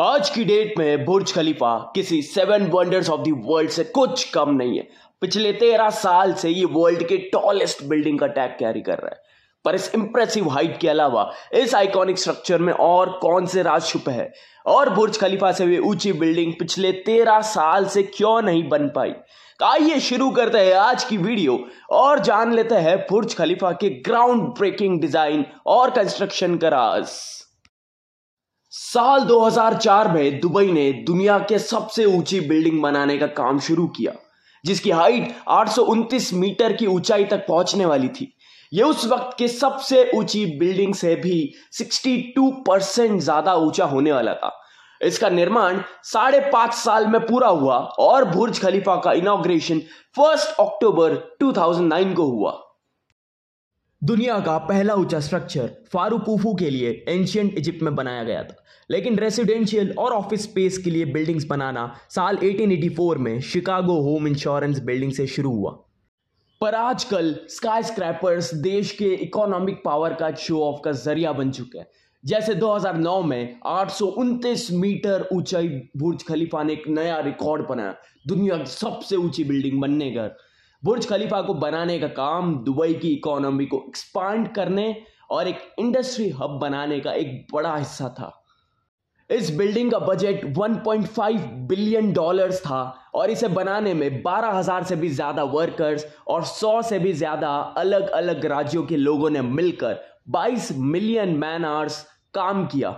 आज की डेट में बुर्ज खलीफा किसी seven wonders of the world से कुछ कम नहीं है। पिछले तेरह साल से ये वर्ल्ड के टॉलेस्ट बिल्डिंग का टैग कैरी कर रहा है। पर इस इंप्रेसिव हाइट के अलावा, इस आइकॉनिक स्ट्रक्चर में और कौन से राज छुपे हैं? और बुर्ज खलीफा से भी ऊँची बिल्डिंग पिछले तेरह साल से क्यों नहीं बन पाई? आइए शुरू करते हैं आज की वीडियो और जान लेते हैं बुर्ज खलीफा के ग्राउंड ब्रेकिंग डिज़ाइन और कंस्ट्रक्शन का राज। साल 2004 में दुबई ने दुनिया के सबसे ऊँची बिल्डिंग बनाने का काम शुरू किया, जिसकी हाइट आठ सौ उनतीस मीटर की ऊंचाई तक पहुँचने वाली थी। यह उस वक्त के सबसे ऊँची बिल्डिंग से भी 62 परसेंट ज़्यादा ऊँचा होने वाला था। इसका निर्माण साढ़े पाँच साल में पूरा हुआ और बुर्ज खलीफा का इनॉग्रेशन फ़र्स्ट अक्टूबर 2009 को हुआ। दुनिया का पहला ऊँचा स्ट्रक्चर फारूकूफू के लिए एंशियंट इजिप्ट में बनाया गया था। लेकिन रेसिडेंशियल और ऑफ़िस स्पेस के लिए बिल्डिंग्स बनाना साल 1884 में शिकागो होम इंश्योरेंस बिल्डिंग से शुरू हुआ। पर आजकल स्काई स्क्रैपर्स देश के इकोनॉमिक पावर का शो ऑफ़ का ज़रिया बन चुके हैं। जैसे 2009 में आठ सौ उनतीस मीटर ऊंचाई बुर्ज खलीफा ने एक नया रिकॉर्ड बनाया, दुनिया की सबसे ऊँची बिल्डिंग बनने का। बुर्ज खलीफा को बनाने का काम दुबई की इकोनॉमी को एक्सपांड करने और एक इंडस्ट्री हब बनाने का एक बड़ा हिस्सा था। इस बिल्डिंग का बजट 1.5 बिलियन डॉलर्स था और इसे बनाने में 12,000 से भी ज़्यादा वर्कर्स और 100 से भी ज़्यादा अलग अलग राज्यों के लोगों ने मिलकर 22 मिलियन मैन आवर्स काम किया।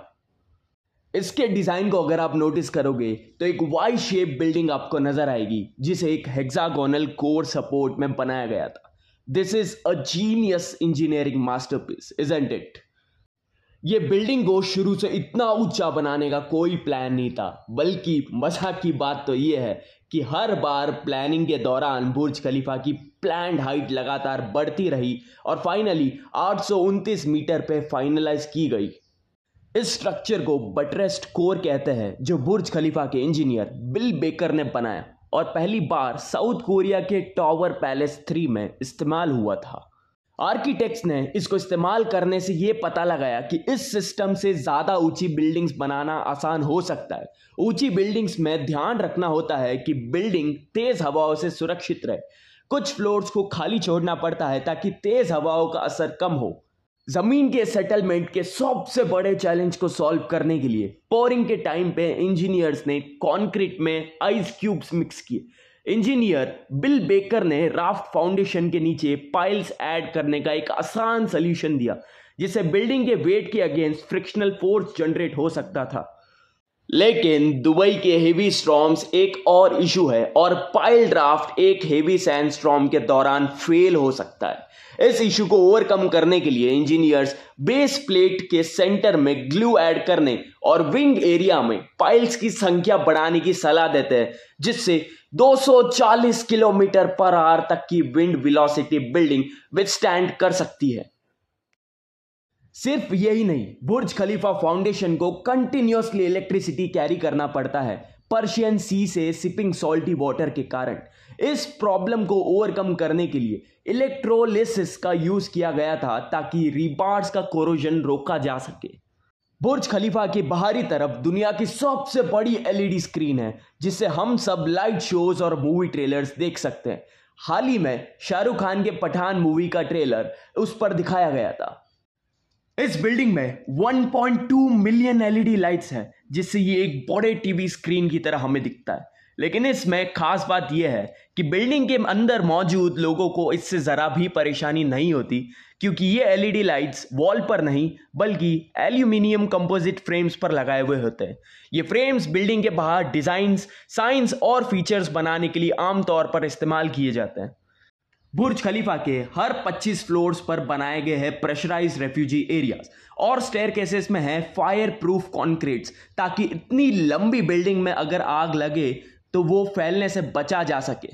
इसके डिज़ाइन को अगर आप नोटिस करोगे तो एक वाई शेप बिल्डिंग आपको नज़र आएगी, जिसे एक हेक्सागोनल कोर सपोर्ट में बनाया गया था। This is a genius engineering masterpiece isn't it ये बिल्डिंग को शुरू से इतना ऊँचा बनाने का कोई प्लान नहीं था, बल्कि मज़ाक की बात तो ये है कि हर बार प्लानिंग के दौरान बुर्ज खलीफा की प्लान हाइट लगातार बढ़ती रही और फाइनली आठ सौ उनतीस मीटर पे फाइनलाइज की गई। इस स्ट्रक्चर को बटरेस्ट कोर कहते हैं, जो बुर्ज खलीफा के इंजीनियर बिल बेकर ने बनाया और पहली बार साउथ कोरिया के टॉवर पैलेस थ्री में इस्तेमाल हुआ था। आर्किटेक्ट्स ने इसको इस्तेमाल करने से ये पता लगाया कि इस सिस्टम से ज़्यादा ऊँची बिल्डिंग्स बनाना आसान हो सकता है। ऊँची बिल्डिंग्स में ध्यान रखना होता है कि बिल्डिंग तेज़ हवाओं से सुरक्षित रहे। कुछ फ्लोर्स को खाली छोड़ना पड़ता है ताकि तेज़ हवाओं का असर कम हो। ज़मीन के सेटलमेंट के सबसे बड़े चैलेंज को सॉल्व करने के लिए पोरिंग के टाइम पे इंजीनियर्स ने कंक्रीट में आइस क्यूब्स मिक्स किए। इंजीनियर बिल बेकर ने राफ्ट फाउंडेशन के नीचे पाइल्स ऐड करने का एक आसान सोल्यूशन दिया, जिससे बिल्डिंग के वेट के अगेंस्ट फ्रिक्शनल फोर्स जनरेट हो सकता था। लेकिन दुबई के हेवी स्ट्रॉम्स एक और इशू है और पाइल ड्राफ्ट एक हेवी सैंड स्ट्रॉम के दौरान फेल हो सकता है। इस इशू को ओवरकम करने के लिए इंजीनियर्स बेस प्लेट के सेंटर में ग्लू ऐड करने और विंग एरिया में पाइल्स की संख्या बढ़ाने की सलाह देते हैं, जिससे 240 किलोमीटर पर आवर तक की विंड वेलोसिटी बिल्डिंग विथस्टैंड कर सकती है। सिर्फ़ यही नहीं, बुर्ज खलीफा फाउंडेशन को कंटिन्यूसली इलेक्ट्रिसिटी कैरी करना पड़ता है पर्शियन सी से सिपिंग सॉल्टी वाटर के कारण। इस प्रॉब्लम को ओवरकम करने के लिए इलेक्ट्रोलिसिस का यूज़ किया गया था ताकि रिबार्स का कोरोजन रोका जा सके। बुर्ज खलीफा की बाहरी तरफ़ दुनिया की सबसे बड़ी एलईडी स्क्रीन है, जिससे हम सब लाइट शोज़ और मूवी ट्रेलर्स देख सकते हैं। हाल ही में शाहरुख खान के पठान मूवी का ट्रेलर उस पर दिखाया गया था। इस बिल्डिंग में 1.2 मिलियन एलईडी लाइट्स है, जिससे ये एक बड़े टीवी स्क्रीन की तरह हमें दिखता है। लेकिन इसमें खास बात यह है कि बिल्डिंग के अंदर मौजूद लोगों को इससे ज़रा भी परेशानी नहीं होती, क्योंकि ये एलईडी लाइट्स वॉल पर नहीं, बल्कि एल्यूमिनियम कंपोजिट फ्रेम्स पर लगाए हुए होते हैं। ये फ्रेम्स बिल्डिंग के बाहर डिज़ाइंस साइंस और फीचर्स बनाने के लिए आमतौर पर इस्तेमाल किए जाते हैं। बुर्ज खलीफा के हर 25 फ्लोर्स पर बनाए गए हैं प्रेशराइज रेफ्यूजी एरियाज़ और स्टेयर केसेस में है फायर प्रूफ कॉन्क्रीट्स ताकि इतनी लंबी बिल्डिंग में अगर आग लगे तो वो फैलने से बचा जा सके।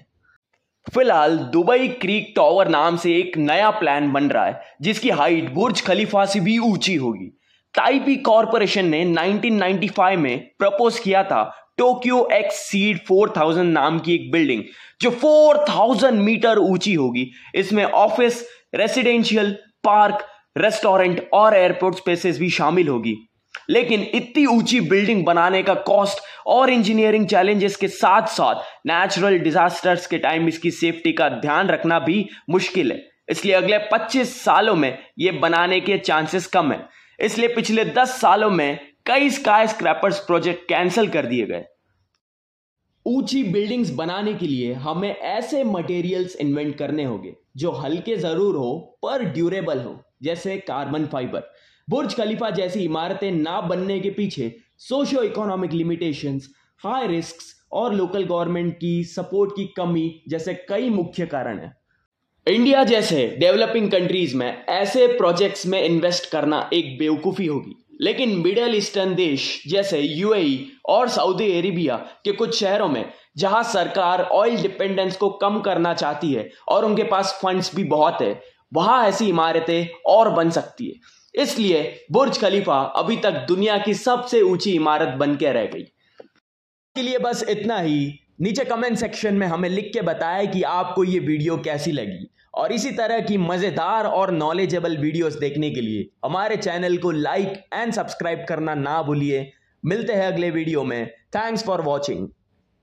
फ़िलहाल दुबई क्रीक टॉवर नाम से एक नया प्लान बन रहा है, जिसकी हाइट बुर्ज खलीफा से भी ऊँची होगी। ताइपी कॉरपोरेशन ने 1995 में प्रपोज किया था टोक्यो एक्स सीड 4000 नाम की एक बिल्डिंग, जो 4000 मीटर ऊँची होगी। इसमें ऑफ़िस, रेसिडेंशियल, पार्क, रेस्टोरेंट और एयरपोर्ट स्पेसेस भी शामिल होगी। लेकिन इतनी ऊँची बिल्डिंग बनाने का कॉस्ट और इंजीनियरिंग चैलेंजेस के साथ साथ नेचुरल डिजास्टर्स के टाइम इसकी सेफ्टी का ध्यान रखना भी मुश्किल है। इसलिए अगले 25 सालों में ये बनाने के चांसेस कम है। इसलिए पिछले 10 सालों में कई स्काई स्क्रैपर्स प्रोजेक्ट कैंसिल कर दिए गए। ऊँची बिल्डिंग्स बनाने के लिए हमें ऐसे मटेरियल्स इन्वेंट करने होंगे, जो हल्के ज़रूर हो, पर ड्यूरेबल हो, जैसे कार्बन फाइबर बुर्ज खलीफा जैसी इमारतें ना बनने के पीछे socio economic limitations high risk और लोकल गवर्नमेंट की सपोर्ट की कमी जैसे कई मुख्य कारण है। इंडिया जैसे डेवलपिंग कंट्रीज़ में ऐसे प्रोजेक्ट्स में इन्वेस्ट करना एक बेवकूफ़ी होगी। लेकिन मिडल ईस्टर्न देश जैसे यूएई और सऊदी अरेबिया के कुछ शहरों में, जहाँ सरकार ऑयल डिपेंडेंस को कम करना चाहती है और उनके पास फंड्स भी बहुत है, वहाँ ऐसी इमारतें और बन सकती है। इसलिए बुर्ज खलीफा अभी तक दुनिया की सबसे ऊँची इमारत बन के रह गई। के लिए बस इतना ही। नीचे कमेंट सेक्शन में हमें लिख के बताया कि आपको ये वीडियो कैसी लगी। और इसी तरह की मज़ेदार और नॉलेजेबल वीडियोस देखने के लिए हमारे चैनल को लाइक एंड सब्सक्राइब करना ना भूलिए। मिलते हैं अगले वीडियो में। Thanks for watching